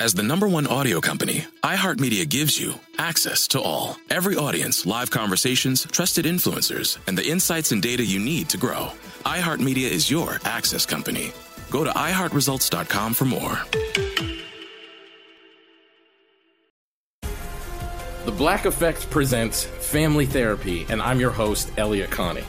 As the number one audio company, iHeartMedia gives you access to all. Every audience, live conversations, trusted influencers, and the insights and data you need to grow. iHeartMedia is your access company. Go to iHeartResults.com for more. The Black Effect presents Family Therapy, and I'm your host, Elliott Connie.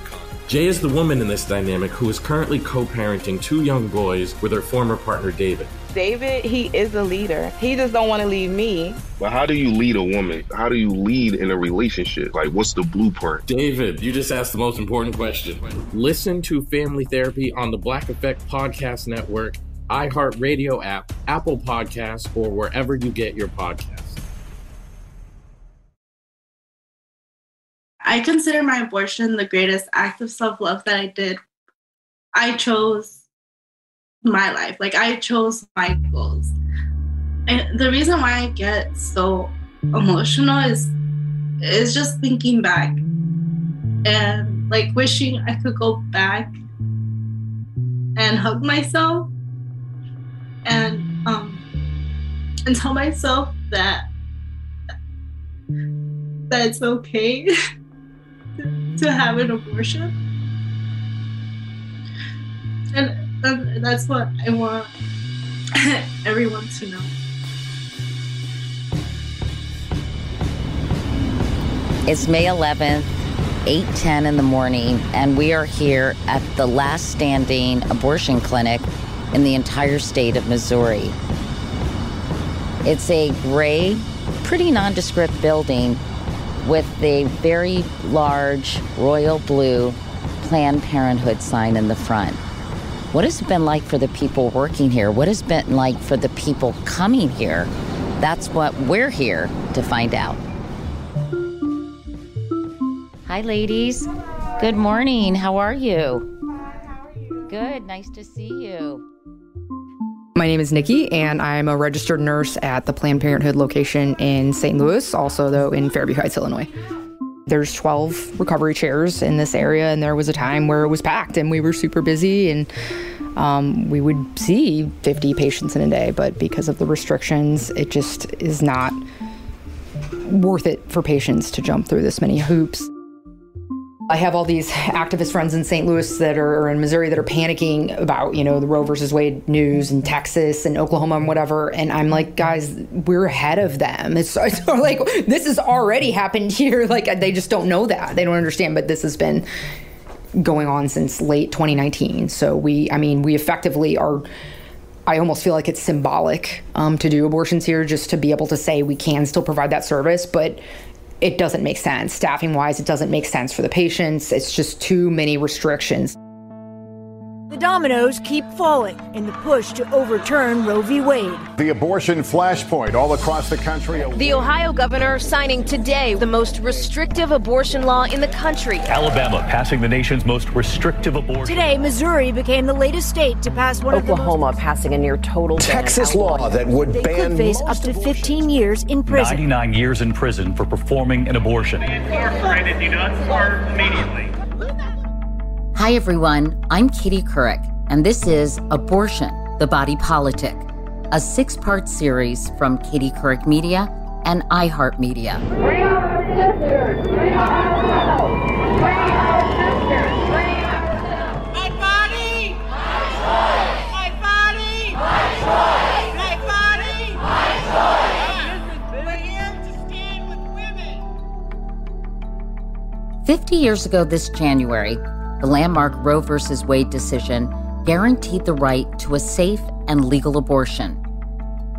Jay is the woman in this dynamic who is currently co parenting two young boys with her former partner, David. David, he is a leader. He just don't want to leave me. But how do you lead a woman? How do you lead in a relationship? Like, what's the blueprint? David, you just asked the most important question. Listen to Family Therapy on the Black Effect Podcast Network, iHeartRadio app, Apple Podcasts, or wherever you get your podcasts. I consider my abortion the greatest act of self love that I did. I chose my life. Like I chose my goals. And the reason why I get so emotional is is just thinking back and like wishing I could go back and hug myself and um and tell myself that that it's okay to have an abortion. And that's what I want everyone to know. It's May 11th, 8:10 in the morning, and we are here at the last standing abortion clinic in the entire state of Missouri. It's a gray, pretty nondescript building with a very large royal blue Planned Parenthood sign in the front. What has it been like for the people working here? What has it been like for the people coming here? That's what we're here to find out. Hi, ladies. Good morning. How are you? Good. Nice to see you. My name is Nikki, and I'm a registered nurse at the Planned Parenthood location in St. Louis, also, though, in Fairview Heights, Illinois. There's 12 recovery chairs in this area, and there was a time where it was packed and we were super busy, and um, we would see 50 patients in a day. But because of the restrictions, it just is not worth it for patients to jump through this many hoops. I have all these activist friends in St. Louis that are in Missouri that are panicking about, you know, the Roe versus Wade news in Texas and Oklahoma and whatever. And I'm like, guys, we're ahead of them. It's, it's like this has already happened here. Like they just don't know that. They don't understand. But this has been going on since late 2019. So we, I mean, we effectively are. I almost feel like it's symbolic um, to do abortions here, just to be able to say we can still provide that service, but it doesn't make sense. Staffing wise, it doesn't make sense for the patients. It's just too many restrictions. The dominoes keep falling in the push to overturn Roe v. Wade. The abortion flashpoint all across the country. The Ohio governor signing today the most restrictive abortion law in the country. Alabama passing the nation's most restrictive abortion. Today, Missouri became the latest state to pass one Oklahoma of the most passing a near total Texas law that would they ban could face up to 15 years in prison. 99 years in prison for performing an abortion. Incarcerated, do not immediately. Hi, everyone. I'm Katie Couric, and this is Abortion, the Body Politic, a six part series from Katie Couric Media and iHeartMedia. Bring our sisters! Bring our girls! Bring our sisters! Bring our My body! My choice! My body! My choice! My body! My choice! We're here to stand with women. 50 years ago this January, the landmark Roe v. Wade decision guaranteed the right to a safe and legal abortion.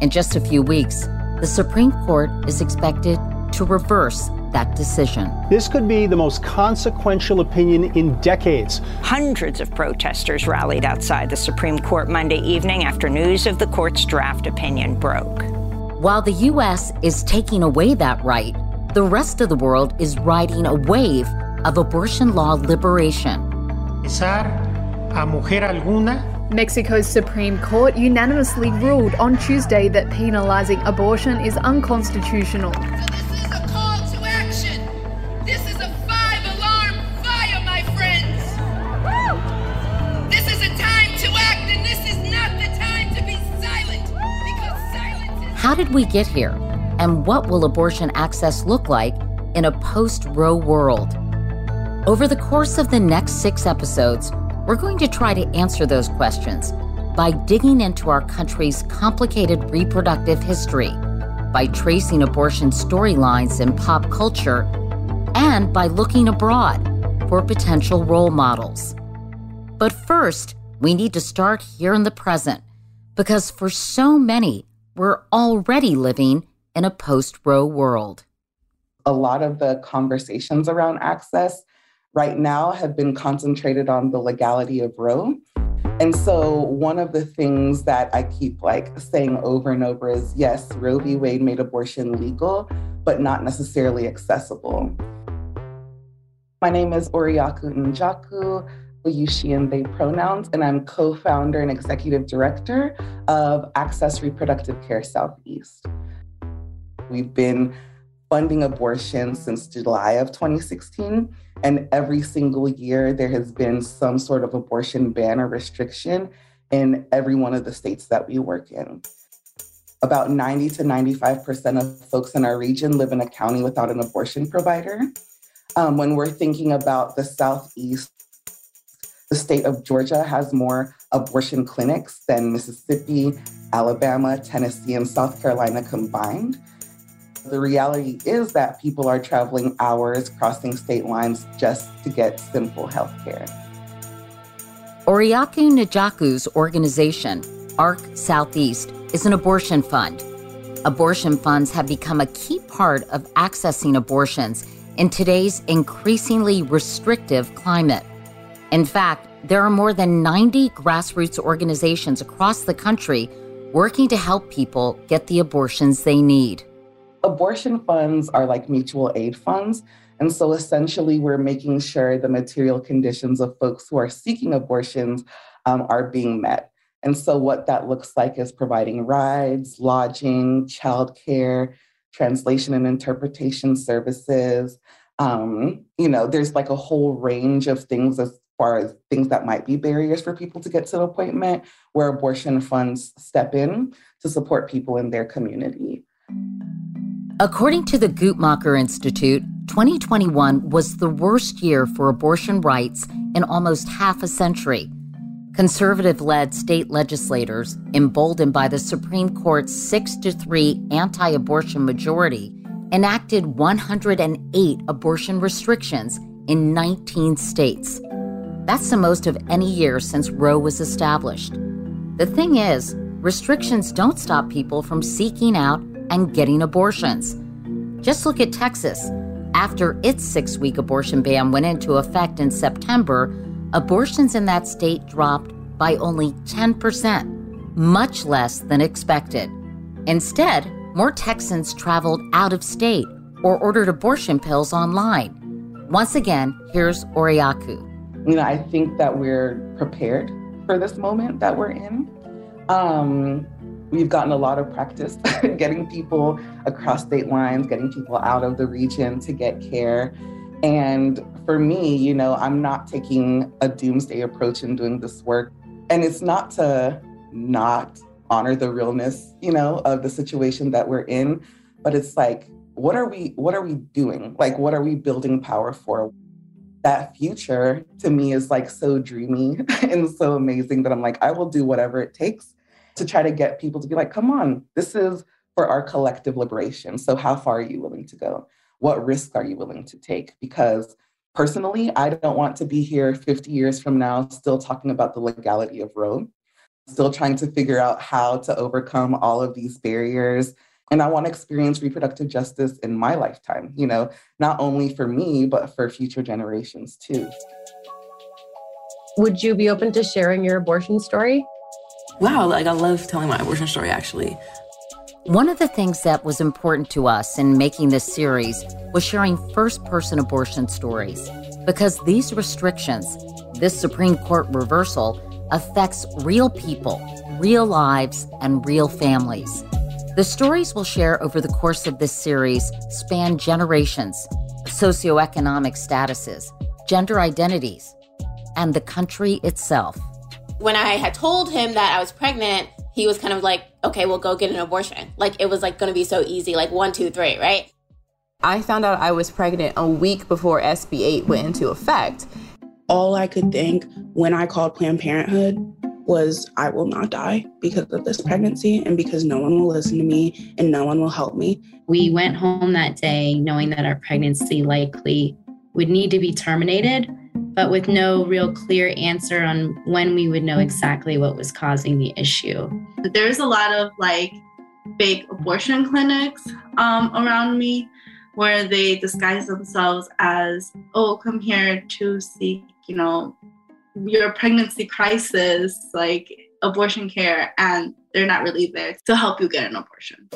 In just a few weeks, the Supreme Court is expected to reverse that decision. This could be the most consequential opinion in decades. Hundreds of protesters rallied outside the Supreme Court Monday evening after news of the court's draft opinion broke. While the U.S. is taking away that right, the rest of the world is riding a wave of abortion law liberation. A mujer alguna Mexico's Supreme Court unanimously ruled on Tuesday that penalizing abortion is unconstitutional. This is a call to action. This is a five alarm fire, my friends. This is a time to act, and this is not the time to be silent because silence is. How did we get here? And what will abortion access look like in a post Roe world? Over the course of the next six episodes, we're going to try to answer those questions by digging into our country's complicated reproductive history, by tracing abortion storylines in pop culture, and by looking abroad for potential role models. But first, we need to start here in the present because for so many, we're already living in a post Roe world. A lot of the conversations around access right now have been concentrated on the legality of Roe. And so one of the things that I keep like saying over and over is yes, Roe v. Wade made abortion legal, but not necessarily accessible. My name is Oriaku Njoku. Use she and they pronouns, and I'm co founder and executive director of Access Reproductive Care Southeast. We've been funding abortion since July of 2016. And every single year, there has been some sort of abortion ban or restriction in every one of the states that we work in. About 90 to 95% of folks in our region live in a county without an abortion provider. Um, when we're thinking about the Southeast, the state of Georgia has more abortion clinics than Mississippi, Alabama, Tennessee, and South Carolina combined. The reality is that people are traveling hours crossing state lines just to get simple health care. Oriaku Njoku's organization, ARC Southeast, is an abortion fund. Abortion funds have become a key part of accessing abortions in today's increasingly restrictive climate. In fact, there are more than 90 grassroots organizations across the country working to help people get the abortions they need abortion funds are like mutual aid funds. And so essentially, we're making sure the material conditions of folks who are seeking abortions um, are being met. And so, what that looks like is providing rides, lodging, childcare, translation and interpretation services. Um, you know, there's like a whole range of things as far as things that might be barriers for people to get to an appointment where abortion funds step in to support people in their community. According to the Guttmacher Institute, 2021 was the worst year for abortion rights in almost half a century. Conservative led state legislators, emboldened by the Supreme Court's 6 to 3 anti abortion majority, enacted 108 abortion restrictions in 19 states. That's the most of any year since Roe was established. The thing is, restrictions don't stop people from seeking out and getting abortions. Just look at Texas. After its six week abortion ban went into effect in September, abortions in that state dropped by only 10%, much less than expected. Instead, more Texans traveled out of state or ordered abortion pills online. Once again, here's Oriaku. You know, I think that we're prepared for this moment that we're in. Um, we've gotten a lot of practice getting people across state lines, getting people out of the region to get care. And for me, you know, I'm not taking a doomsday approach in doing this work. And it's not to not honor the realness, you know, of the situation that we're in, but it's like, what are we what are we doing? Like what are we building power for? That future to me is like so dreamy and so amazing that I'm like, I will do whatever it takes to try to get people to be like, come on, this is for our collective liberation. So, how far are you willing to go? What risk are you willing to take? Because personally, I don't want to be here 50 years from now still talking about the legality of Roe, still trying to figure out how to overcome all of these barriers. And I want to experience reproductive justice in my lifetime, you know, not only for me, but for future generations too. Would you be open to sharing your abortion story? Wow, like I love telling my abortion story actually. One of the things that was important to us in making this series was sharing first person abortion stories because these restrictions, this Supreme Court reversal, affects real people, real lives, and real families. The stories we'll share over the course of this series span generations, socioeconomic statuses, gender identities, and the country itself when I had told him that I was pregnant, he was kind of like, okay, well, go get an abortion. Like it was like going to be so easy, like one, two, three, right? I found out I was pregnant a week before SB 8 went into effect. All I could think when I called Planned Parenthood was, I will not die because of this pregnancy and because no one will listen to me and no one will help me. We went home that day knowing that our pregnancy likely would need to be terminated, but with no real clear answer on when we would know exactly what was causing the issue. There's a lot of like fake abortion clinics um, around me where they disguise themselves as, oh, come here to seek, you know, your pregnancy crisis, like abortion care, and they're not really there to help you get an abortion.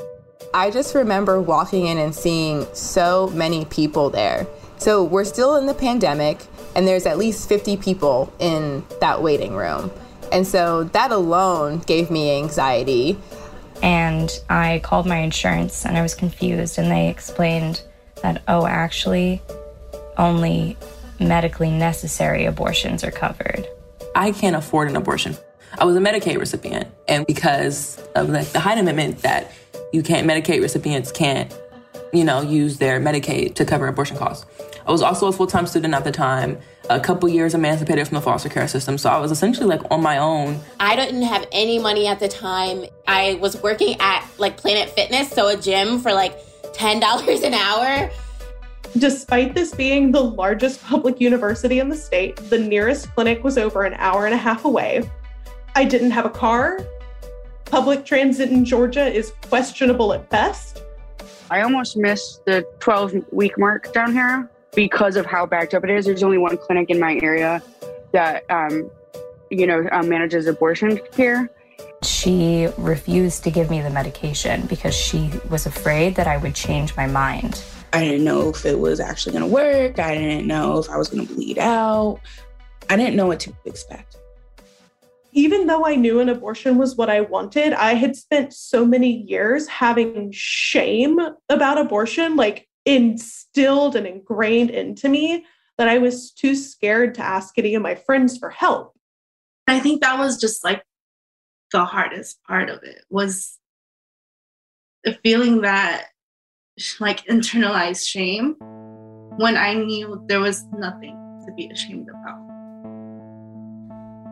I just remember walking in and seeing so many people there. So we're still in the pandemic, and there's at least 50 people in that waiting room. And so that alone gave me anxiety. And I called my insurance and I was confused, and they explained that, oh, actually, only medically necessary abortions are covered. I can't afford an abortion. I was a Medicaid recipient, and because of the, the Hyde Amendment that you can't, Medicaid recipients can't, you know, use their Medicaid to cover abortion costs. I was also a full time student at the time, a couple years emancipated from the foster care system. So I was essentially like on my own. I didn't have any money at the time. I was working at like Planet Fitness, so a gym for like $10 an hour. Despite this being the largest public university in the state, the nearest clinic was over an hour and a half away. I didn't have a car. Public transit in Georgia is questionable at best. I almost missed the 12 week mark down here because of how backed up it is. There's only one clinic in my area that, um, you know, um, manages abortion care. She refused to give me the medication because she was afraid that I would change my mind. I didn't know if it was actually going to work. I didn't know if I was going to bleed out. I didn't know what to expect. Even though I knew an abortion was what I wanted, I had spent so many years having shame about abortion, like instilled and ingrained into me, that I was too scared to ask any of my friends for help. I think that was just like the hardest part of it was the feeling that like internalized shame when I knew there was nothing to be ashamed about.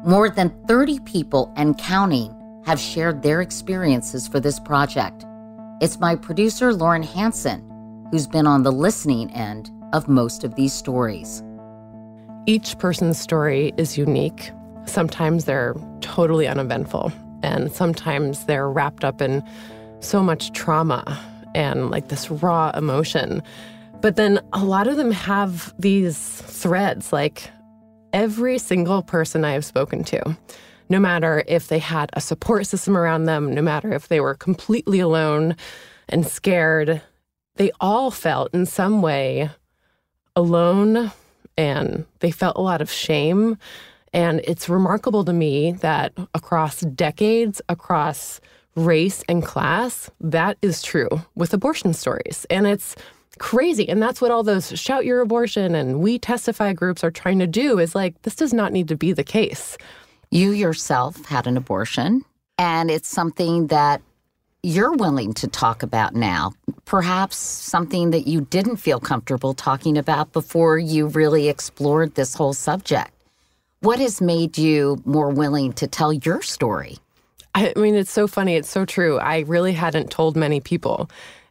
More than 30 people and counting have shared their experiences for this project. It's my producer, Lauren Hanson, who's been on the listening end of most of these stories. Each person's story is unique. Sometimes they're totally uneventful, and sometimes they're wrapped up in so much trauma and like this raw emotion. But then a lot of them have these threads like every single person I have spoken to, no matter if they had a support system around them, no matter if they were completely alone and scared, they all felt in some way alone and they felt a lot of shame. And it's remarkable to me that across decades, across race and class, that is true with abortion stories. And it's crazy. And that's what all those shout your abortion and we testify groups are trying to do is like, this does not need to be the case. You yourself had an abortion, and it's something that you're willing to talk about now. Perhaps something that you didn't feel comfortable talking about before you really explored this whole subject. What has made you more willing to tell your story? I mean, it's so funny. It's so true. I really hadn't told many people.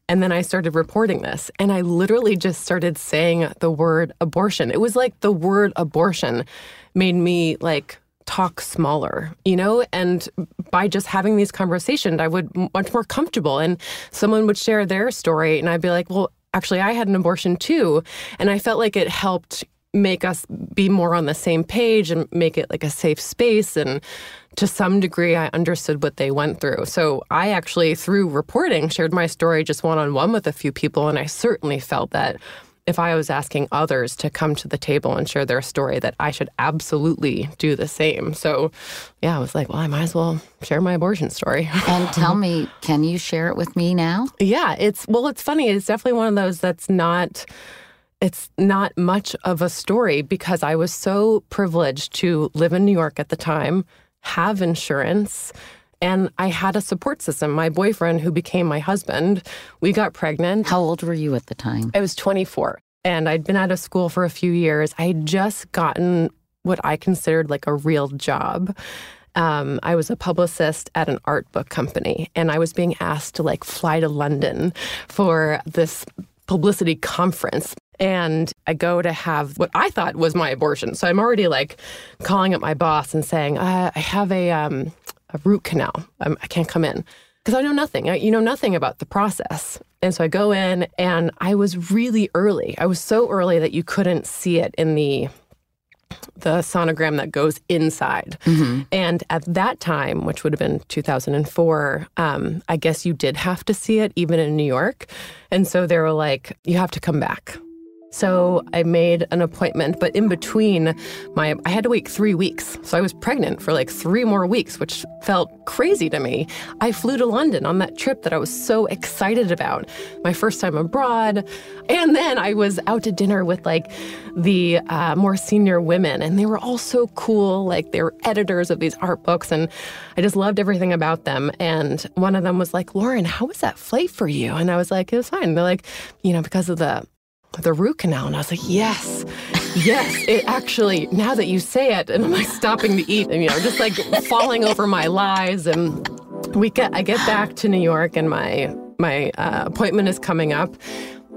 And then I started reporting this, and I literally just started saying the word abortion. It was like the word abortion made me like talk smaller, you know? And by just having these conversations, I would much more comfortable. And someone would share their story, and I'd be like, well, actually, I had an abortion too. And I felt like it helped make us be more on the same page and make it like a safe space and to some degree I understood what they went through. So I actually through reporting shared my story just one on one with a few people and I certainly felt that if I was asking others to come to the table and share their story that I should absolutely do the same. So yeah, I was like, well, I might as well share my abortion story. and tell me, can you share it with me now? Yeah, it's well, it's funny. It's definitely one of those that's not it's not much of a story because I was so privileged to live in New York at the time, have insurance, And I had a support system. My boyfriend, who became my husband, we got pregnant. How old were you at the time? I was 24. And I'd been out of school for a few years. I had just gotten what I considered like a real job. Um, I was a publicist at an art book company, and I was being asked to like fly to London for this publicity conference. And I go to have what I thought was my abortion. So I'm already like calling up my boss and saying, uh, I have a, um, a root canal. I'm, I can't come in because I know nothing. I, you know nothing about the process. And so I go in and I was really early. I was so early that you couldn't see it in the the sonogram that goes inside. Mm-hmm. And at that time, which would have been 2004, um, I guess you did have to see it even in New York. And so they were like, you have to come back. So I made an appointment, but in between my I had to wait 3 weeks. So I was pregnant for like 3 more weeks, which felt crazy to me. I flew to London on that trip that I was so excited about. My first time abroad. And then I was out to dinner with like the uh, more senior women and they were all so cool, like they were editors of these art books and I just loved everything about them. And one of them was like, "Lauren, how was that flight for you?" And I was like, "It was fine." They're like, "You know, because of the the root canal. And I was like, yes, yes, it actually, now that you say it, and I'm like stopping to eat and, you know, just like falling over my lies. And we get, I get back to New York and my, my uh, appointment is coming up.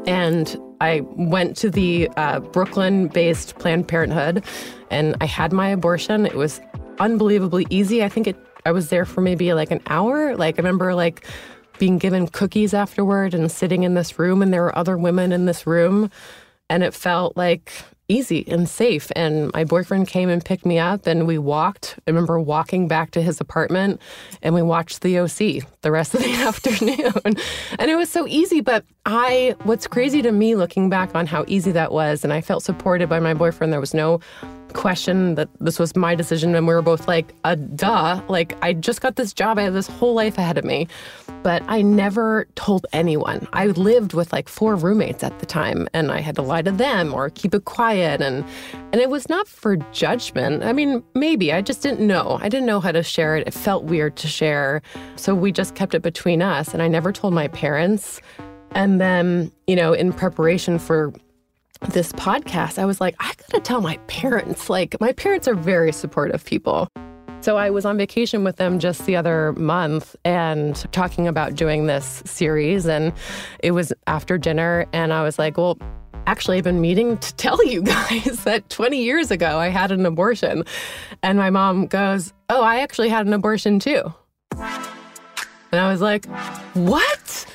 And I went to the uh, Brooklyn based Planned Parenthood and I had my abortion. It was unbelievably easy. I think it, I was there for maybe like an hour. Like, I remember like, being given cookies afterward and sitting in this room and there were other women in this room and it felt like easy and safe. And my boyfriend came and picked me up and we walked. I remember walking back to his apartment and we watched the oc the rest of the afternoon. And it was so easy but i what's crazy to me looking back on how easy that was and i felt supported by my boyfriend there was no question that this was my decision and we were both like a uh, duh like i just got this job i have this whole life ahead of me but i never told anyone. I lived with like four roommates at the time and i had to lie to them or keep it quiet and and it was not for judgment. I mean maybe i just didn't know. I didn't know how to share it. It felt weird to share. So we just kept it between us and i never told my parents. And then you know in preparation for this podcast, I was like, I gotta tell my parents. Like, my parents are very supportive people. So I was on vacation with them just the other month and talking about doing this series. And it was after dinner. And I was like, well, actually, I've been meaning to tell you guys that 20 years ago I had an abortion. And my mom goes, Oh, I actually had an abortion too. And I was like, What?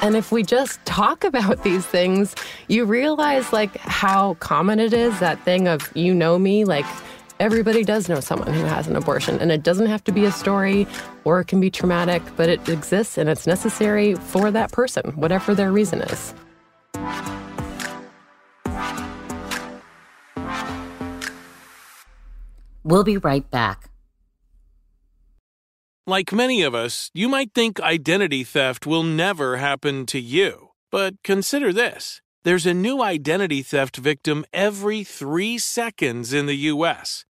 And if we just talk about these things, you realize like how common it is that thing of you know me, like everybody does know someone who has an abortion and it doesn't have to be a story or it can be traumatic, but it exists and it's necessary for that person, whatever their reason is. We'll be right back. Like many of us, you might think identity theft will never happen to you. But consider this there's a new identity theft victim every three seconds in the U.S.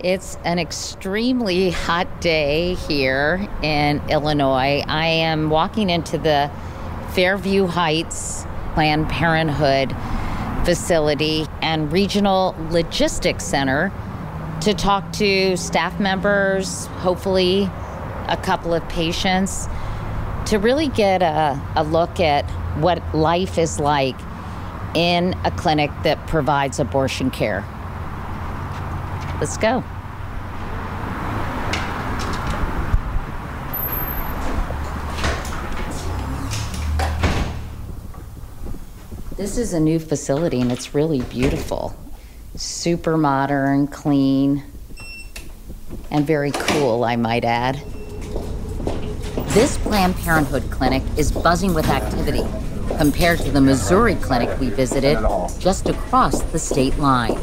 It's an extremely hot day here in Illinois. I am walking into the Fairview Heights Planned Parenthood facility and regional logistics center to talk to staff members, hopefully a couple of patients, to really get a, a look at what life is like in a clinic that provides abortion care. Let's go. This is a new facility and it's really beautiful. Super modern, clean, and very cool, I might add. This Planned Parenthood clinic is buzzing with activity compared to the Missouri clinic we visited just across the state line.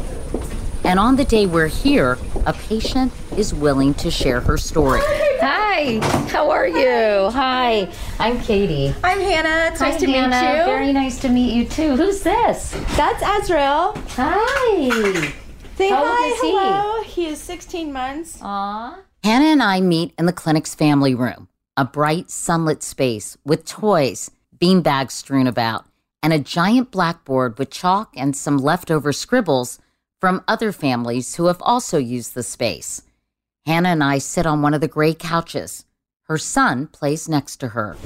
And on the day we're here, a patient is willing to share her story. Hi, how are you? Hi, I'm Katie. I'm Hannah. It's Hi, nice to Hannah. meet you. Very nice to meet you too. Who's this? That's Azrael. Hi. Say How old hi. is he? He is 16 months. Aw. Hannah and I meet in the clinic's family room, a bright, sunlit space with toys, beanbags strewn about, and a giant blackboard with chalk and some leftover scribbles from other families who have also used the space. Hannah and I sit on one of the gray couches. Her son plays next to her.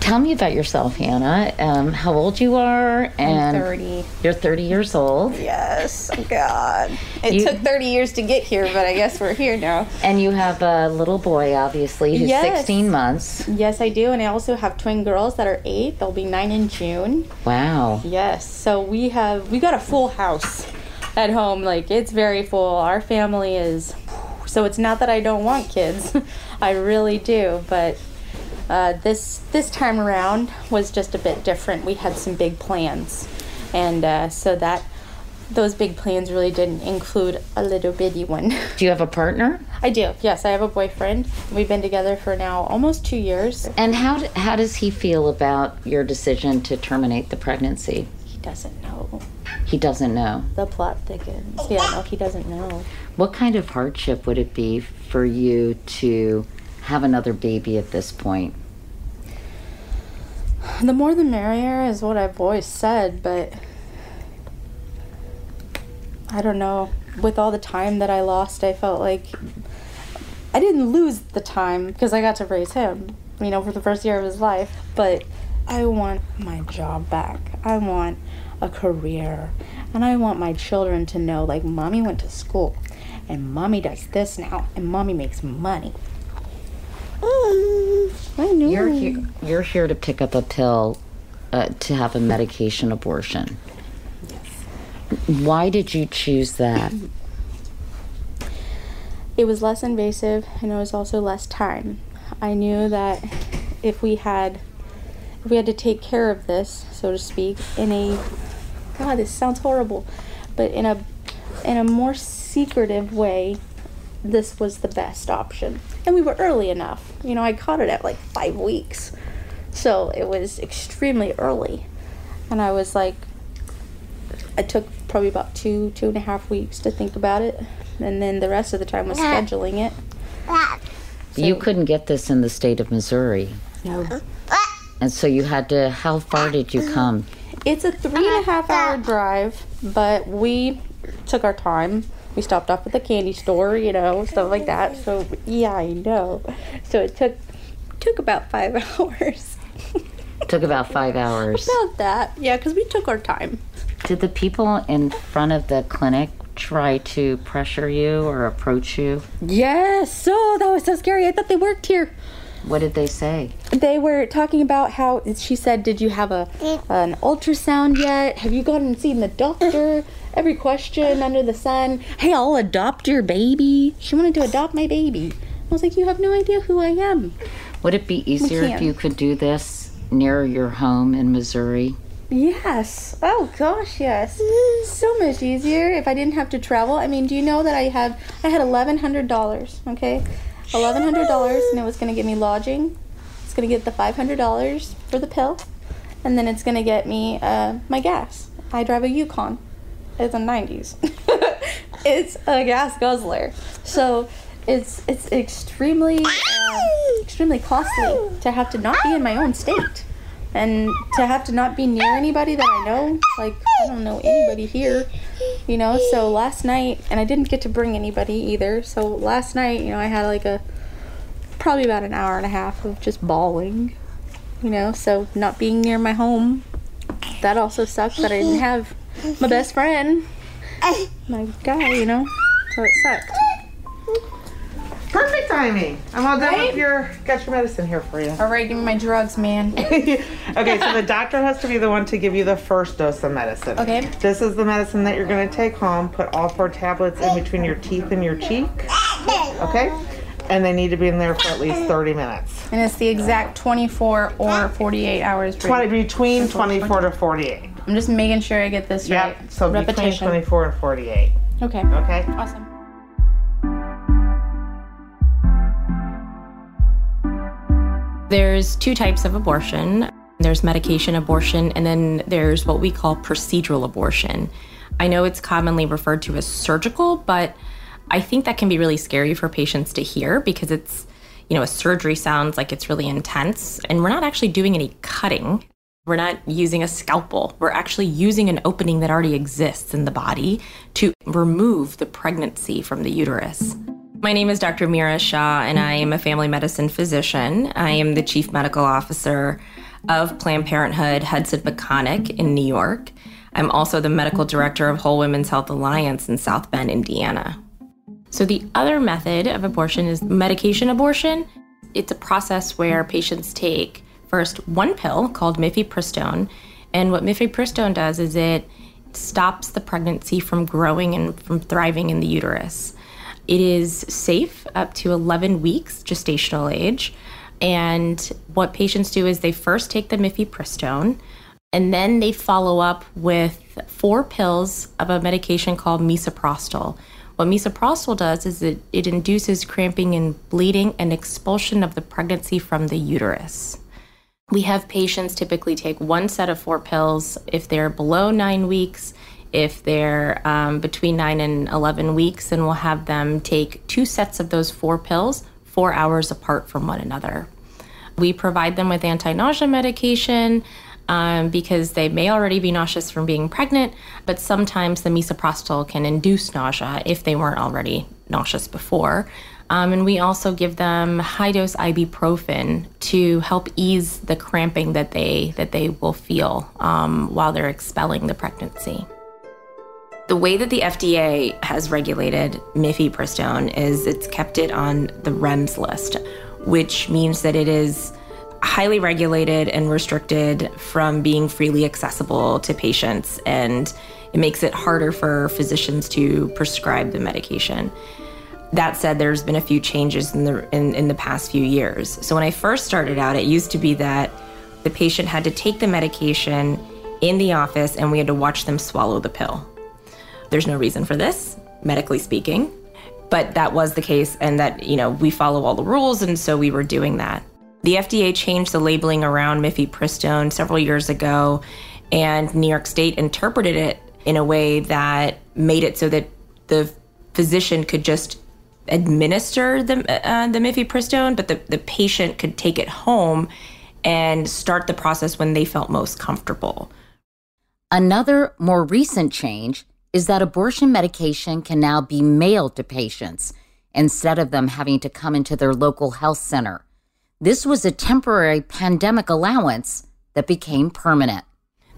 Tell me about yourself, Hannah. Um, how old you are? And 30. You're 30 years old. Yes. Oh, God. It You- took 30 years to get here, but I guess we're here now. And you have a little boy, obviously, who's Yes. 16 months. Yes, I do. And I also have twin girls that are eight. They'll be nine in June. Wow. Yes. So we have, we got a full house at home. Like, it's very full. Our family is, so it's not that I don't want kids. I really do. But uh, this this time around was just a bit different. We had some big plans, and uh, so that those big plans really didn't include a little bitty one. Do you have a partner? I do. Yes, I have a boyfriend. We've been together for now almost two years. And how, how does he feel about your decision to terminate the pregnancy? He doesn't know. He doesn't know. The plot thickens. Oh, yeah, no, he doesn't know. What kind of hardship would it be for you to have another baby at this point? The more the merrier is what I've always said, but I don't know. With all the time that I lost, I felt like I didn't lose the time because I got to raise him, you know, for the first year of his life. But I want my job back. I want a career. And I want my children to know like, mommy went to school and mommy does this now and mommy makes money. I know. You're here, you're here to pick up a pill uh, to have a medication abortion. Why did you choose that? It was less invasive and it was also less time. I knew that if we had if we had to take care of this, so to speak, in a God, this sounds horrible, but in a in a more secretive way, this was the best option. And we were early enough. You know, I caught it at like five weeks. So it was extremely early. And I was like I took probably about two, two and a half weeks to think about it. And then the rest of the time was scheduling it. You couldn't get this in the state of Missouri. No. Uh, and so you had to, how far did you come? It's a three and a half hour drive, but we took our time. We stopped off at the candy store, you know, stuff like that. So yeah, I know. So it took took about five hours. Took about five hours. About that, yeah, because we took our time. Did the people in front of the clinic try to pressure you or approach you? Yes. Oh, that was so scary. I thought they worked here. What did they say? They were talking about how she said, "Did you have a an ultrasound yet? Have you gone and seen the doctor?" Every question under the sun. Hey, I'll adopt your baby. She wanted to adopt my baby. I was like, "You have no idea who I am." Would it be easier if you could do this near your home in Missouri? Yes. Oh gosh, yes. So much easier if I didn't have to travel. I mean, do you know that I have I had eleven hundred dollars, okay? Eleven hundred dollars and it was gonna get me lodging. It's gonna get the five hundred dollars for the pill. And then it's gonna get me uh, my gas. I drive a Yukon. It's a nineties. it's a gas guzzler. So it's it's extremely uh, extremely costly to have to not be in my own state and to have to not be near anybody that I know. Like I don't know anybody here, you know. So last night, and I didn't get to bring anybody either. So last night, you know, I had like a probably about an hour and a half of just bawling, you know. So not being near my home, that also sucked. That I didn't have my best friend, my guy, you know. So it sucked. Perfect timing. I'm all done with your got your medicine here for you. All right, give me my drugs, man. okay, so the doctor has to be the one to give you the first dose of medicine. Okay. This is the medicine that you're going to take home. Put all four tablets in between your teeth and your cheek. Okay? And they need to be in there for at least 30 minutes. And it's the exact 24 or 48 hours. 20, between 24 to 48. I'm just making sure I get this right. Yep. So between 24 and 48. Okay. Okay. Awesome. There's two types of abortion there's medication abortion, and then there's what we call procedural abortion. I know it's commonly referred to as surgical, but I think that can be really scary for patients to hear because it's, you know, a surgery sounds like it's really intense, and we're not actually doing any cutting. We're not using a scalpel. We're actually using an opening that already exists in the body to remove the pregnancy from the uterus. My name is Dr. Mira Shah, and I am a family medicine physician. I am the chief medical officer of Planned Parenthood Hudson Peconic in New York. I'm also the medical director of Whole Women's Health Alliance in South Bend, Indiana. So, the other method of abortion is medication abortion. It's a process where patients take first one pill called mifepristone. And what mifepristone does is it stops the pregnancy from growing and from thriving in the uterus. It is safe up to 11 weeks gestational age. And what patients do is they first take the mifepristone and then they follow up with four pills of a medication called misoprostol. What misoprostol does is it, it induces cramping and bleeding and expulsion of the pregnancy from the uterus. We have patients typically take one set of four pills if they're below nine weeks, if they're um, between nine and 11 weeks, and we'll have them take two sets of those four pills four hours apart from one another. We provide them with anti nausea medication. Um, because they may already be nauseous from being pregnant, but sometimes the misoprostol can induce nausea if they weren't already nauseous before. Um, and we also give them high dose ibuprofen to help ease the cramping that they that they will feel um, while they're expelling the pregnancy. The way that the FDA has regulated mifepristone is it's kept it on the REMS list, which means that it is highly regulated and restricted from being freely accessible to patients, and it makes it harder for physicians to prescribe the medication. That said, there's been a few changes in the in, in the past few years. So when I first started out, it used to be that the patient had to take the medication in the office and we had to watch them swallow the pill. There's no reason for this, medically speaking, but that was the case and that, you know, we follow all the rules and so we were doing that. The FDA changed the labeling around mifepristone several years ago and New York State interpreted it in a way that made it so that the physician could just administer the uh, the mifepristone, but the, the patient could take it home and start the process when they felt most comfortable. Another more recent change is that abortion medication can now be mailed to patients instead of them having to come into their local health center. This was a temporary pandemic allowance that became permanent.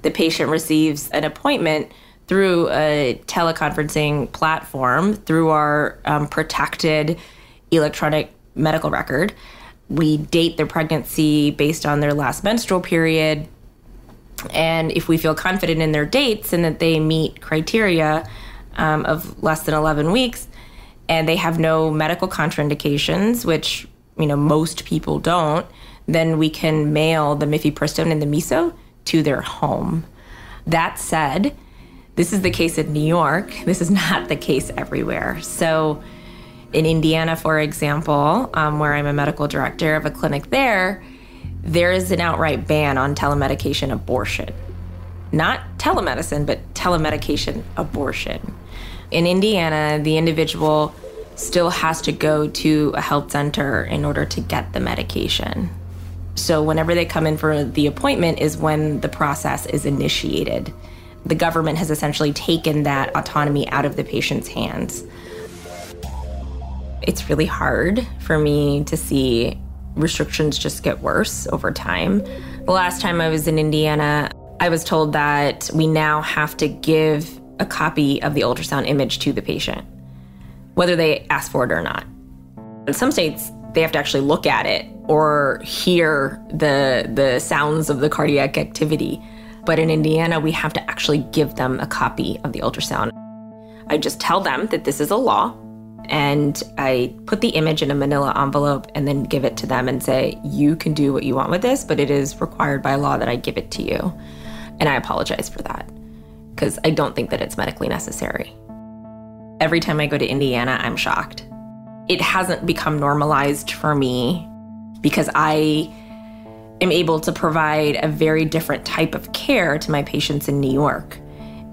The patient receives an appointment through a teleconferencing platform through our um, protected electronic medical record. We date their pregnancy based on their last menstrual period. And if we feel confident in their dates and that they meet criteria um, of less than 11 weeks and they have no medical contraindications, which you know most people don't, then we can mail the mifepristone and the miso to their home. That said, this is the case in New York. This is not the case everywhere. So, in Indiana, for example, um, where I'm a medical director of a clinic there, there is an outright ban on telemedication abortion. Not telemedicine, but telemedication abortion. In Indiana, the individual still has to go to a health center in order to get the medication. So, whenever they come in for the appointment, is when the process is initiated. The government has essentially taken that autonomy out of the patient's hands. It's really hard for me to see restrictions just get worse over time. The last time I was in Indiana, I was told that we now have to give a copy of the ultrasound image to the patient, whether they ask for it or not. In some states, they have to actually look at it or hear the the sounds of the cardiac activity. But in Indiana, we have to actually give them a copy of the ultrasound. I just tell them that this is a law and I put the image in a manila envelope and then give it to them and say, You can do what you want with this, but it is required by law that I give it to you. And I apologize for that because I don't think that it's medically necessary. Every time I go to Indiana, I'm shocked. It hasn't become normalized for me because I am able to provide a very different type of care to my patients in New York.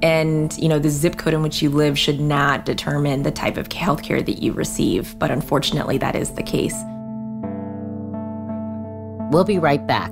And, you know, the zip code in which you live should not determine the type of healthcare that you receive. But unfortunately, that is the case. We'll be right back.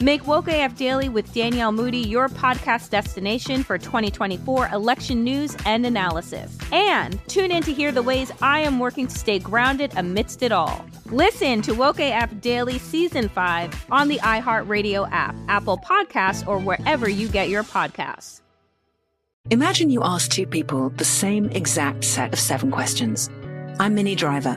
Make Woke AF Daily with Danielle Moody your podcast destination for 2024 election news and analysis. And tune in to hear the ways I am working to stay grounded amidst it all. Listen to Woke AF Daily Season 5 on the iHeartRadio app, Apple Podcasts, or wherever you get your podcasts. Imagine you ask two people the same exact set of seven questions. I'm Minnie Driver,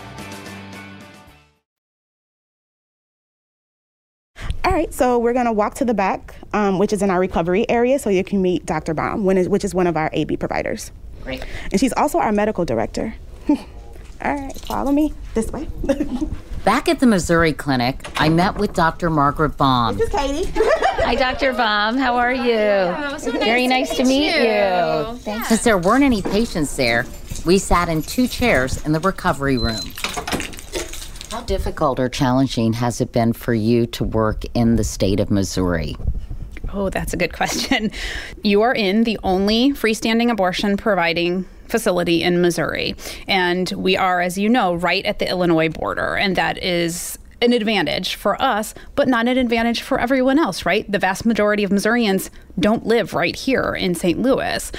All right, so we're gonna walk to the back, um, which is in our recovery area, so you can meet Dr. Baum, which is one of our AB providers. Great. And she's also our medical director. All right, follow me this way. Back at the Missouri clinic, I met with Dr. Margaret Baum. This is Katie. Hi, Dr. Baum. How are you? Oh, so Very nice, to meet you. you. Since there weren't any patients there, we sat in two chairs in the recovery room. How difficult or challenging has it been for you to work in the state of Missouri? Oh, that's a good question. You are in the only freestanding abortion providing facility in Missouri. And we are, as you know, right at the Illinois border. And that is an advantage for us, but not an advantage for everyone else, right? The vast majority of Missourians don't live right here in St. Louis.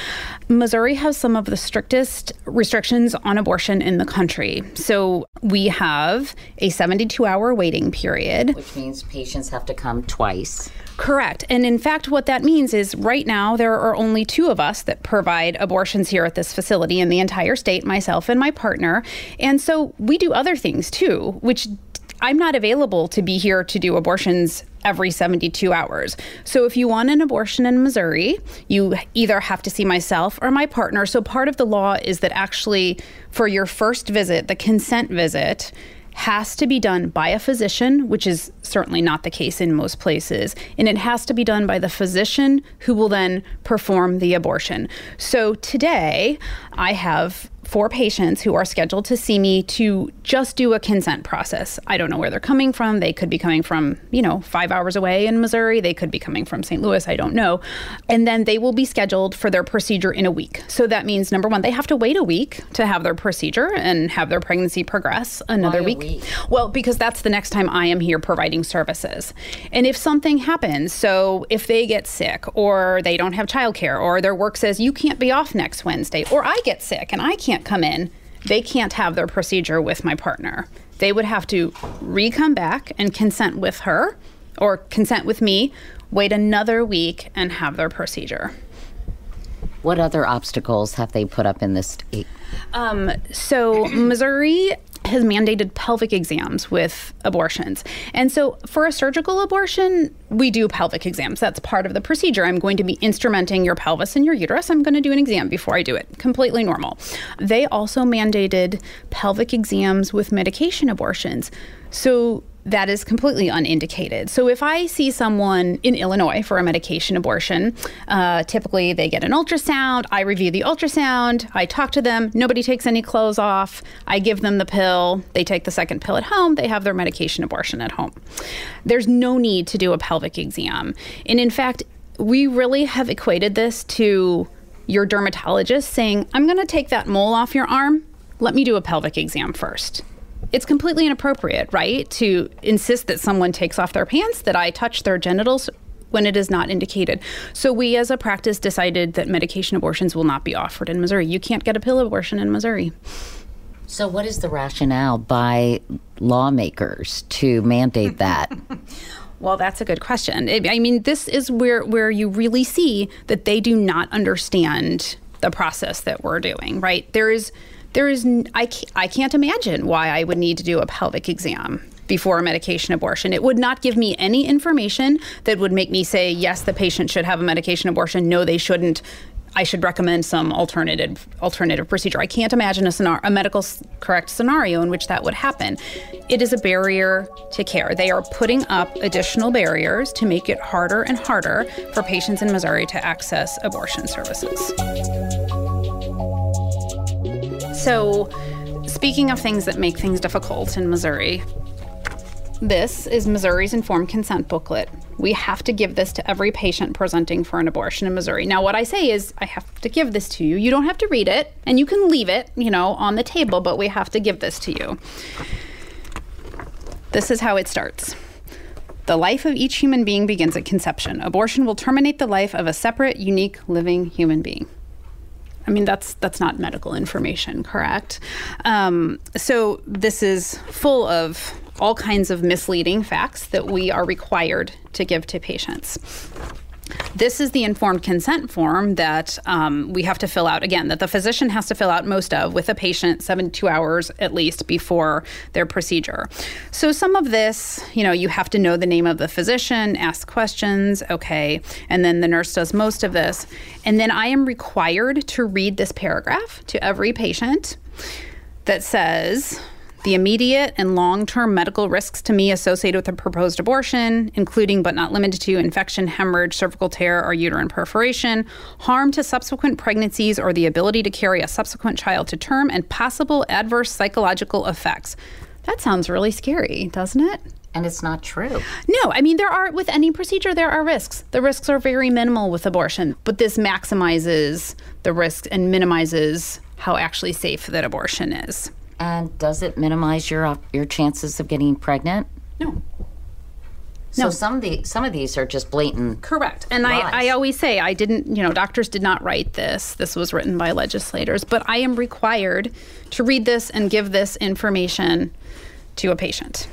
Missouri has some of the strictest restrictions on abortion in the country. So we have a 72 hour waiting period, which means patients have to come twice. Correct. And in fact, what that means is right now there are only two of us that provide abortions here at this facility in the entire state, myself and my partner. And so we do other things too, which I'm not available to be here to do abortions every 72 hours. So if you want an abortion in Missouri, you either have to see myself or my partner. So part of the law is that actually for your first visit, the consent visit, has to be done by a physician, which is certainly not the case in most places, and it has to be done by the physician who will then perform the abortion. So today, I have four patients who are scheduled to see me to just do a consent process. I don't know where they're coming from. They could be coming from, you know, five hours away in Missouri. They could be coming from St. Louis. I don't know. And then they will be scheduled for their procedure in a week. So that means number one, they have to wait a week to have their procedure and have their pregnancy progress another week. week. Well, because that's the next time I am here providing services. And if something happens, so if they get sick or they don't have childcare or their work says you can't be off next Wednesday or I get sick and I can't come in, they can't have their procedure with my partner. They would have to re come back and consent with her or consent with me, wait another week, and have their procedure. What other obstacles have they put up in this state? Um, so, Missouri has mandated pelvic exams with abortions. And so, for a surgical abortion, we do pelvic exams. That's part of the procedure. I'm going to be instrumenting your pelvis and your uterus. I'm going to do an exam before I do it. Completely normal. They also mandated pelvic exams with medication abortions. So, that is completely unindicated. So if I see someone in Illinois for a medication abortion, uh, typically they get an ultrasound. I review the ultrasound. I talk to them. Nobody takes any clothes off. I give them the pill. They take the second pill at home. They have their medication abortion at home. There's no need to do a pelvic exam. And in fact, we really have equated this to your dermatologist saying, I'm going to take that mole off your arm. Let me do a pelvic exam first it's completely inappropriate, right, to insist that someone takes off their pants, that I touch their genitals when it is not indicated. So we as a practice decided that medication abortions will not be offered in Missouri. You can't get a pill abortion in Missouri. So what is the rationale by lawmakers to mandate that? Well, that's a good question. I mean, this is where where you really see that they do not understand the process that we're doing, right? There is there is I can't, imagine why I would need to do a pelvic exam before a medication abortion. It would not give me any information that would make me say yes, the patient should have a medication abortion. No, they shouldn't. I should recommend some alternative alternative procedure. I can't imagine a, scenario, a medical correct scenario in which that would happen. It is a barrier to care. They are putting up additional barriers to make it harder and harder for patients in Missouri to access abortion services. So, speaking of things that make things difficult in Missouri, this is Missouri's informed consent booklet. We have to give this to every patient presenting for an abortion in Missouri. Now, what I say is, I have to give this to you. You don't have to read it, and you can leave it, you know, on the table, but we have to give this to you. This is how it starts. The life of each human being begins at conception. Abortion will terminate the life of a separate, unique, living human being. I mean, that's that's not medical information, correct? Um, so this is full of all kinds of misleading facts that we are required to give to patients. This is the informed consent form that um, we have to fill out again, that the physician has to fill out most of with a patient 72 hours at least before their procedure. So, some of this, you know, you have to know the name of the physician, ask questions, okay, and then the nurse does most of this. And then I am required to read this paragraph to every patient that says, the immediate and long term medical risks to me associated with a proposed abortion, including but not limited to infection, hemorrhage, cervical tear, or uterine perforation, harm to subsequent pregnancies or the ability to carry a subsequent child to term, and possible adverse psychological effects. That sounds really scary, doesn't it? And it's not true. No, I mean, there are, with any procedure, there are risks. The risks are very minimal with abortion, but this maximizes the risk and minimizes how actually safe that abortion is. And does it minimize your your chances of getting pregnant? No. So No. some of the some of these are just blatant. Correct. And lies. I, I always say, I didn't, you know, doctors did not write this. This was written by legislators, but I am required to read this and give this information to a patient.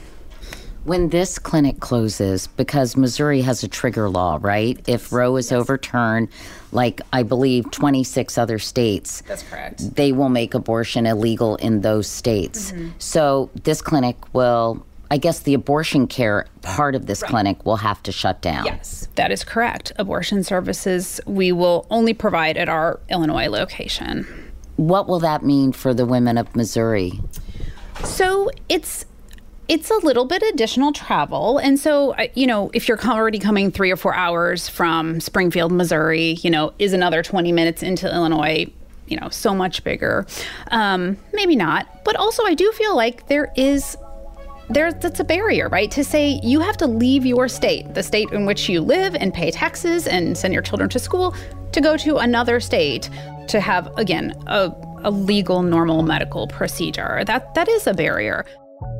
When this clinic closes, because Missouri has a trigger law, right? If Roe is overturned, like I believe 26 other states, That's correct. they will make abortion illegal in those states. Mhm. So this clinic will, I guess the abortion care part of this clinic will have to shut down. Yes, that is correct. Abortion services we will only provide at our Illinois location. What will that mean for the women of Missouri? So it's it's a little bit additional travel, and so uh, you know if you're already coming three or four hours from Springfield, Missouri, you know is another 20 minutes into Illinois. You know, so much bigger. Um, maybe not, but also I do feel like there is there that's a barrier, right? To say you have to leave your state, the state in which you live and pay taxes and send your children to school, to go to another state to have again a, a legal normal medical procedure. That that is a barrier.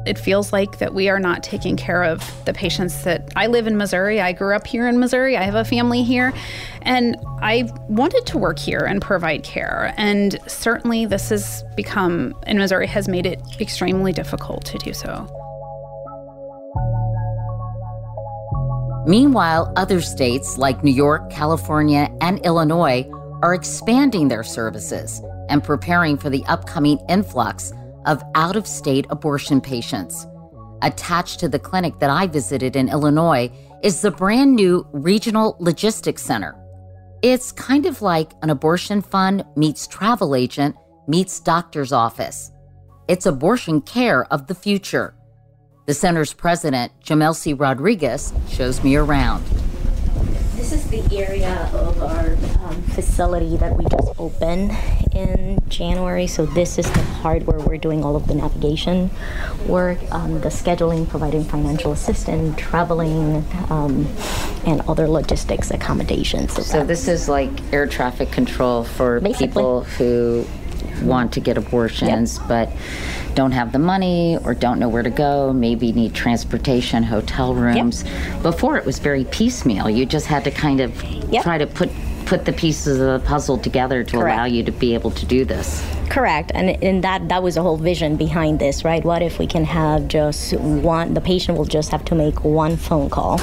It feels like that we are not taking care of the patients that I live in Missouri. I grew up here in Missouri. I have a family here and I wanted to work here and provide care. And certainly this has become in Missouri has made it extremely difficult to do so. Meanwhile, other states like New York, California, and Illinois are expanding their services and preparing for the upcoming influx of out of state abortion patients. Attached to the clinic that I visited in Illinois is the brand new Regional Logistics Center. It's kind of like an abortion fund meets travel agent meets doctor's office. It's abortion care of the future. The center's president, Yamelsie Rodriguez, shows me around. This is the area of our um, facility that we just opened in January. So this is the part where we're doing all of the navigation work, um, the scheduling, providing financial assistance, traveling, um, and other logistics accommodations. So this is like air traffic control for Basically. people who want to get abortions but don't have the money or don't know where to go, maybe need transportation, hotel rooms. Before it was very piecemeal. You just had to kind of try to put put the pieces of the puzzle together to allow you to be able to do this. Correct, and and that that was the whole vision behind this, right? What if we can have just one? The patient will just have to make one phone call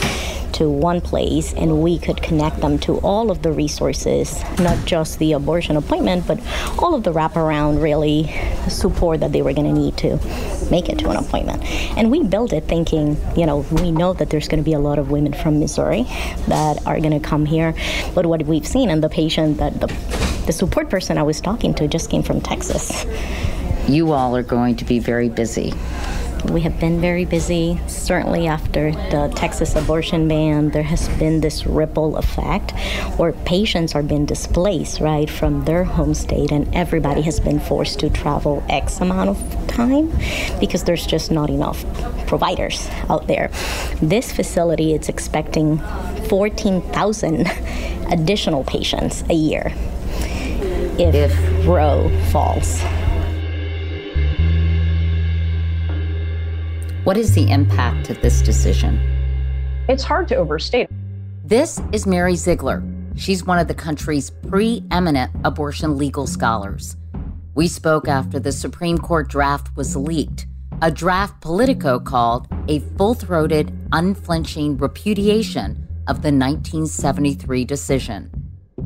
to one place, and we could connect them to all of the resources, not just the abortion appointment, but all of the wraparound really support that they were going to need to make it to an appointment. And we built it thinking, you know, we know that there's going to be a lot of women from Missouri that are going to come here, but what we've seen and the patient that the the support person I was talking to just came from Texas. You all are going to be very busy. We have been very busy. Certainly, after the Texas abortion ban, there has been this ripple effect where patients are being displaced, right, from their home state, and everybody has been forced to travel X amount of time because there's just not enough providers out there. This facility is expecting 14,000 additional patients a year if, Roe falls. What is the impact of this decision? It's hard to overstate. This is Mary Ziegler. She's one of the country's preeminent abortion legal scholars. We spoke after the Supreme Court draft was leaked, a draft Politico called a full throated, unflinching repudiation of the 1973 decision.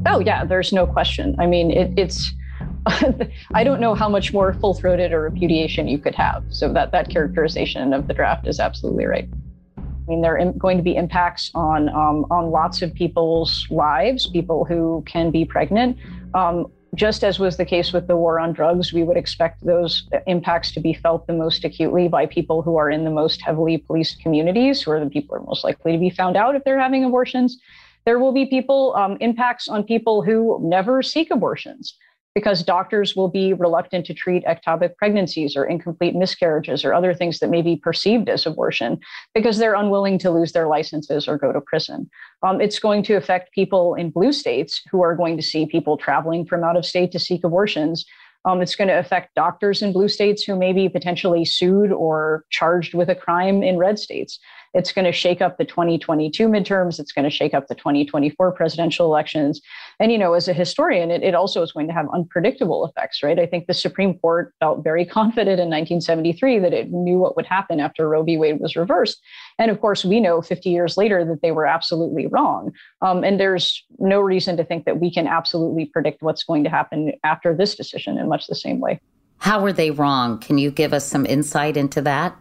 Oh yeah, there's no question. I mean, it, it's. I don't know how much more full-throated a repudiation you could have. So that that characterization of the draft is absolutely right. I mean, there are going to be impacts on um, on lots of people's lives, people who can be pregnant. Um, just as was the case with the war on drugs, we would expect those impacts to be felt the most acutely by people who are in the most heavily policed communities, who are the people who are most likely to be found out if they're having abortions. There will be people um, impacts on people who never seek abortions. Because doctors will be reluctant to treat ectopic pregnancies or incomplete miscarriages or other things that may be perceived as abortion because they're unwilling to lose their licenses or go to prison. Um, it's going to affect people in blue states who are going to see people traveling from out of state to seek abortions. Um, it's going to affect doctors in blue states who may be potentially sued or charged with a crime in red states. It's going to shake up the 2022 midterms. It's going to shake up the 2024 presidential elections. And, you know, as a historian, it, it also is going to have unpredictable effects, right? I think the Supreme Court felt very confident in 1973 that it knew what would happen after Roe v. Wade was reversed. And of course, we know 50 years later that they were absolutely wrong. Um, and there's no reason to think that we can absolutely predict what's going to happen after this decision in much the same way. How were they wrong? Can you give us some insight into that?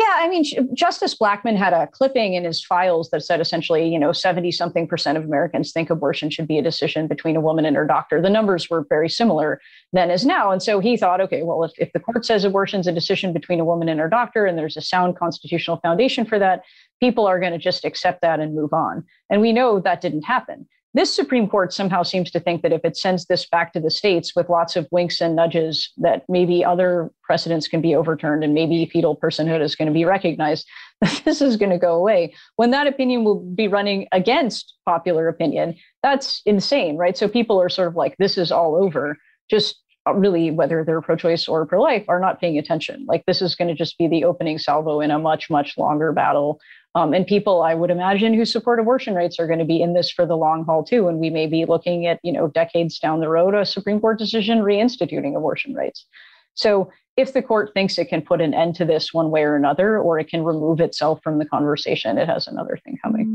Yeah, I mean, Justice Blackmun had a clipping in his files that said essentially, you know, 70 something percent of Americans think abortion should be a decision between a woman and her doctor. The numbers were very similar then as now. And so he thought, okay, well, if, if the court says abortion is a decision between a woman and her doctor and there's a sound constitutional foundation for that, people are going to just accept that and move on. And we know that didn't happen. This Supreme Court somehow seems to think that if it sends this back to the states with lots of winks and nudges, that maybe other precedents can be overturned and maybe fetal personhood is going to be recognized, that this is going to go away. When that opinion will be running against popular opinion, that's insane, right? So people are sort of like, this is all over. Just uh, really, whether they're pro choice or pro life, are not paying attention. Like, this is going to just be the opening salvo in a much, much longer battle um, and people, I would imagine, who support abortion rights are going to be in this for the long haul too. And we may be looking at, you know, decades down the road, a Supreme Court decision reinstituting abortion rights. So if the court thinks it can put an end to this one way or another, or it can remove itself from the conversation, it has another thing coming.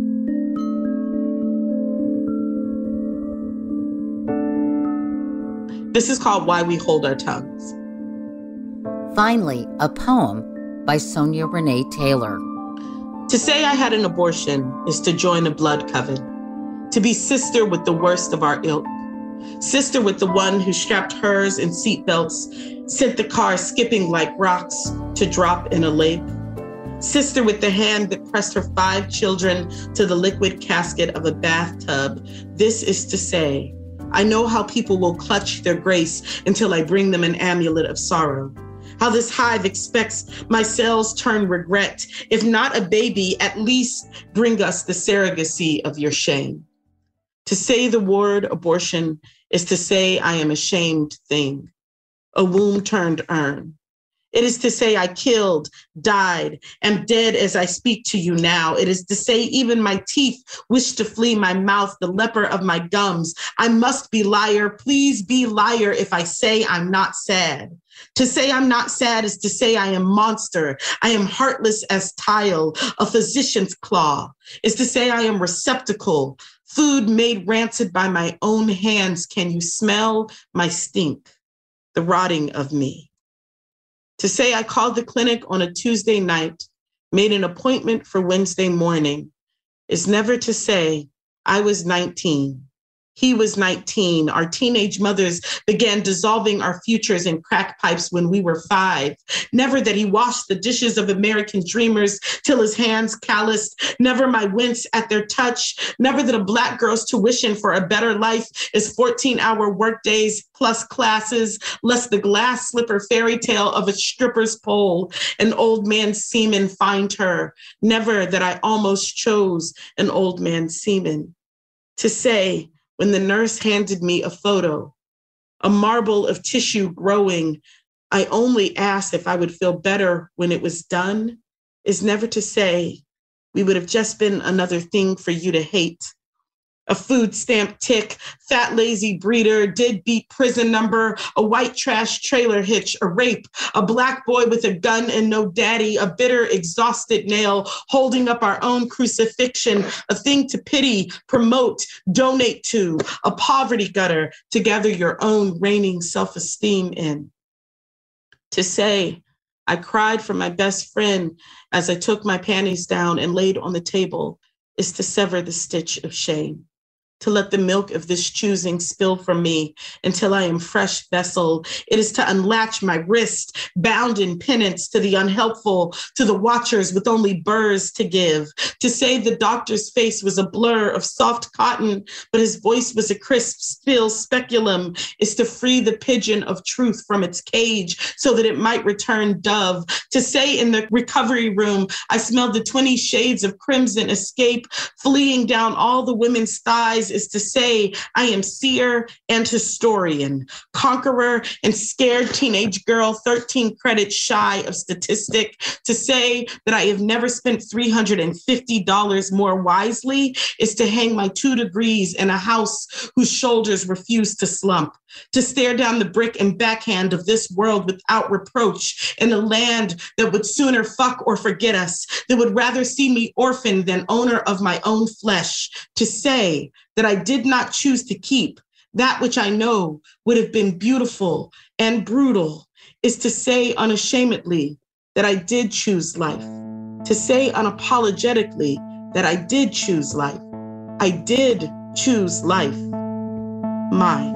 This is called Why We Hold Our Tongues. Finally, a poem by Sonya Renee Taylor. To say I had an abortion is to join a blood coven, to be sister with the worst of our ilk, sister with the one who strapped hers in seatbelts, sent the car skipping like rocks to drop in a lake, sister with the hand that pressed her five children to the liquid casket of a bathtub. This is to say, I know how people will clutch their grace until I bring them an amulet of sorrow how this hive expects my cells turn regret. If not a baby, at least bring us the surrogacy of your shame. To say the word abortion is to say I am a shamed thing, a womb turned urn. It is to say, I killed, died, am dead as I speak to you now. It is to say, even my teeth wish to flee my mouth, the leper of my gums. I must be liar. Please be liar if I say I'm not sad. To say I'm not sad is to say I am monster. I am heartless as tile, a physician's claw. Is to say I am receptacle, food made rancid by my own hands. Can you smell my stink, the rotting of me? To say I called the clinic on a Tuesday night, made an appointment for Wednesday morning, is never to say I was 19 he was 19. Our teenage mothers began dissolving our futures in crack pipes when we were five. Never that he washed the dishes of American dreamers till his hands calloused. Never my wince at their touch. Never that a Black girl's tuition for a better life is 14 hour workdays plus classes, less the glass slipper fairy tale of a stripper's pole. An old man seaman find her. Never that I almost chose an old man seaman. To say, when the nurse handed me a photo, a marble of tissue growing. I only asked if I would feel better when it was done, is never to say, we would have just been another thing for you to hate a food stamp tick, fat lazy breeder, did beat prison number, a white trash trailer hitch, a rape, a black boy with a gun and no daddy, a bitter, exhausted nail, holding up our own crucifixion, a thing to pity, promote, donate to, a poverty gutter to gather your own reigning self esteem in. To say, I cried for my best friend as I took my panties down and laid on the table is to sever the stitch of shame to let the milk of this choosing spill from me until I am fresh vessel. It is to unlatch my wrist, bound in penance to the unhelpful, to the watchers with only burrs to give, to say the doctor's face was a blur of soft cotton, but his voice was a crisp, still speculum, is to free the pigeon of truth from its cage so that it might return dove, to say in the recovery room, I smelled the 20 shades of crimson escape, fleeing down all the women's thighs is to say, I am seer and historian, conqueror and scared teenage girl, 13 credits shy of statistic. To say that I have never spent $350 more wisely is to hang my two degrees in a house whose shoulders refuse to slump. To stare down the brick and backhand of this world without reproach in a land that would sooner fuck or forget us, that would rather see me orphaned than owner of my own flesh. To say that I did not choose to keep that which I know would have been beautiful and brutal is to say unashamedly that I did choose life, to say unapologetically that I did choose life. I did choose life, mine.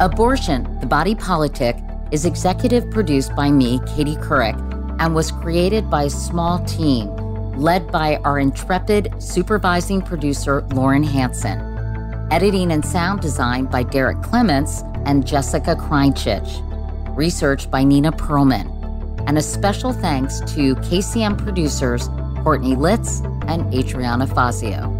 Abortion, the Body Politic, is executive produced by me, Katie Couric, and was created by a small team led by our intrepid supervising producer, Lauren Hanson. Editing and sound design by Derek Clements and Jessica Kreinchich. Research by Nina Perlman. And a special thanks to KCM producers Courtney Litz and Adriana Fazio.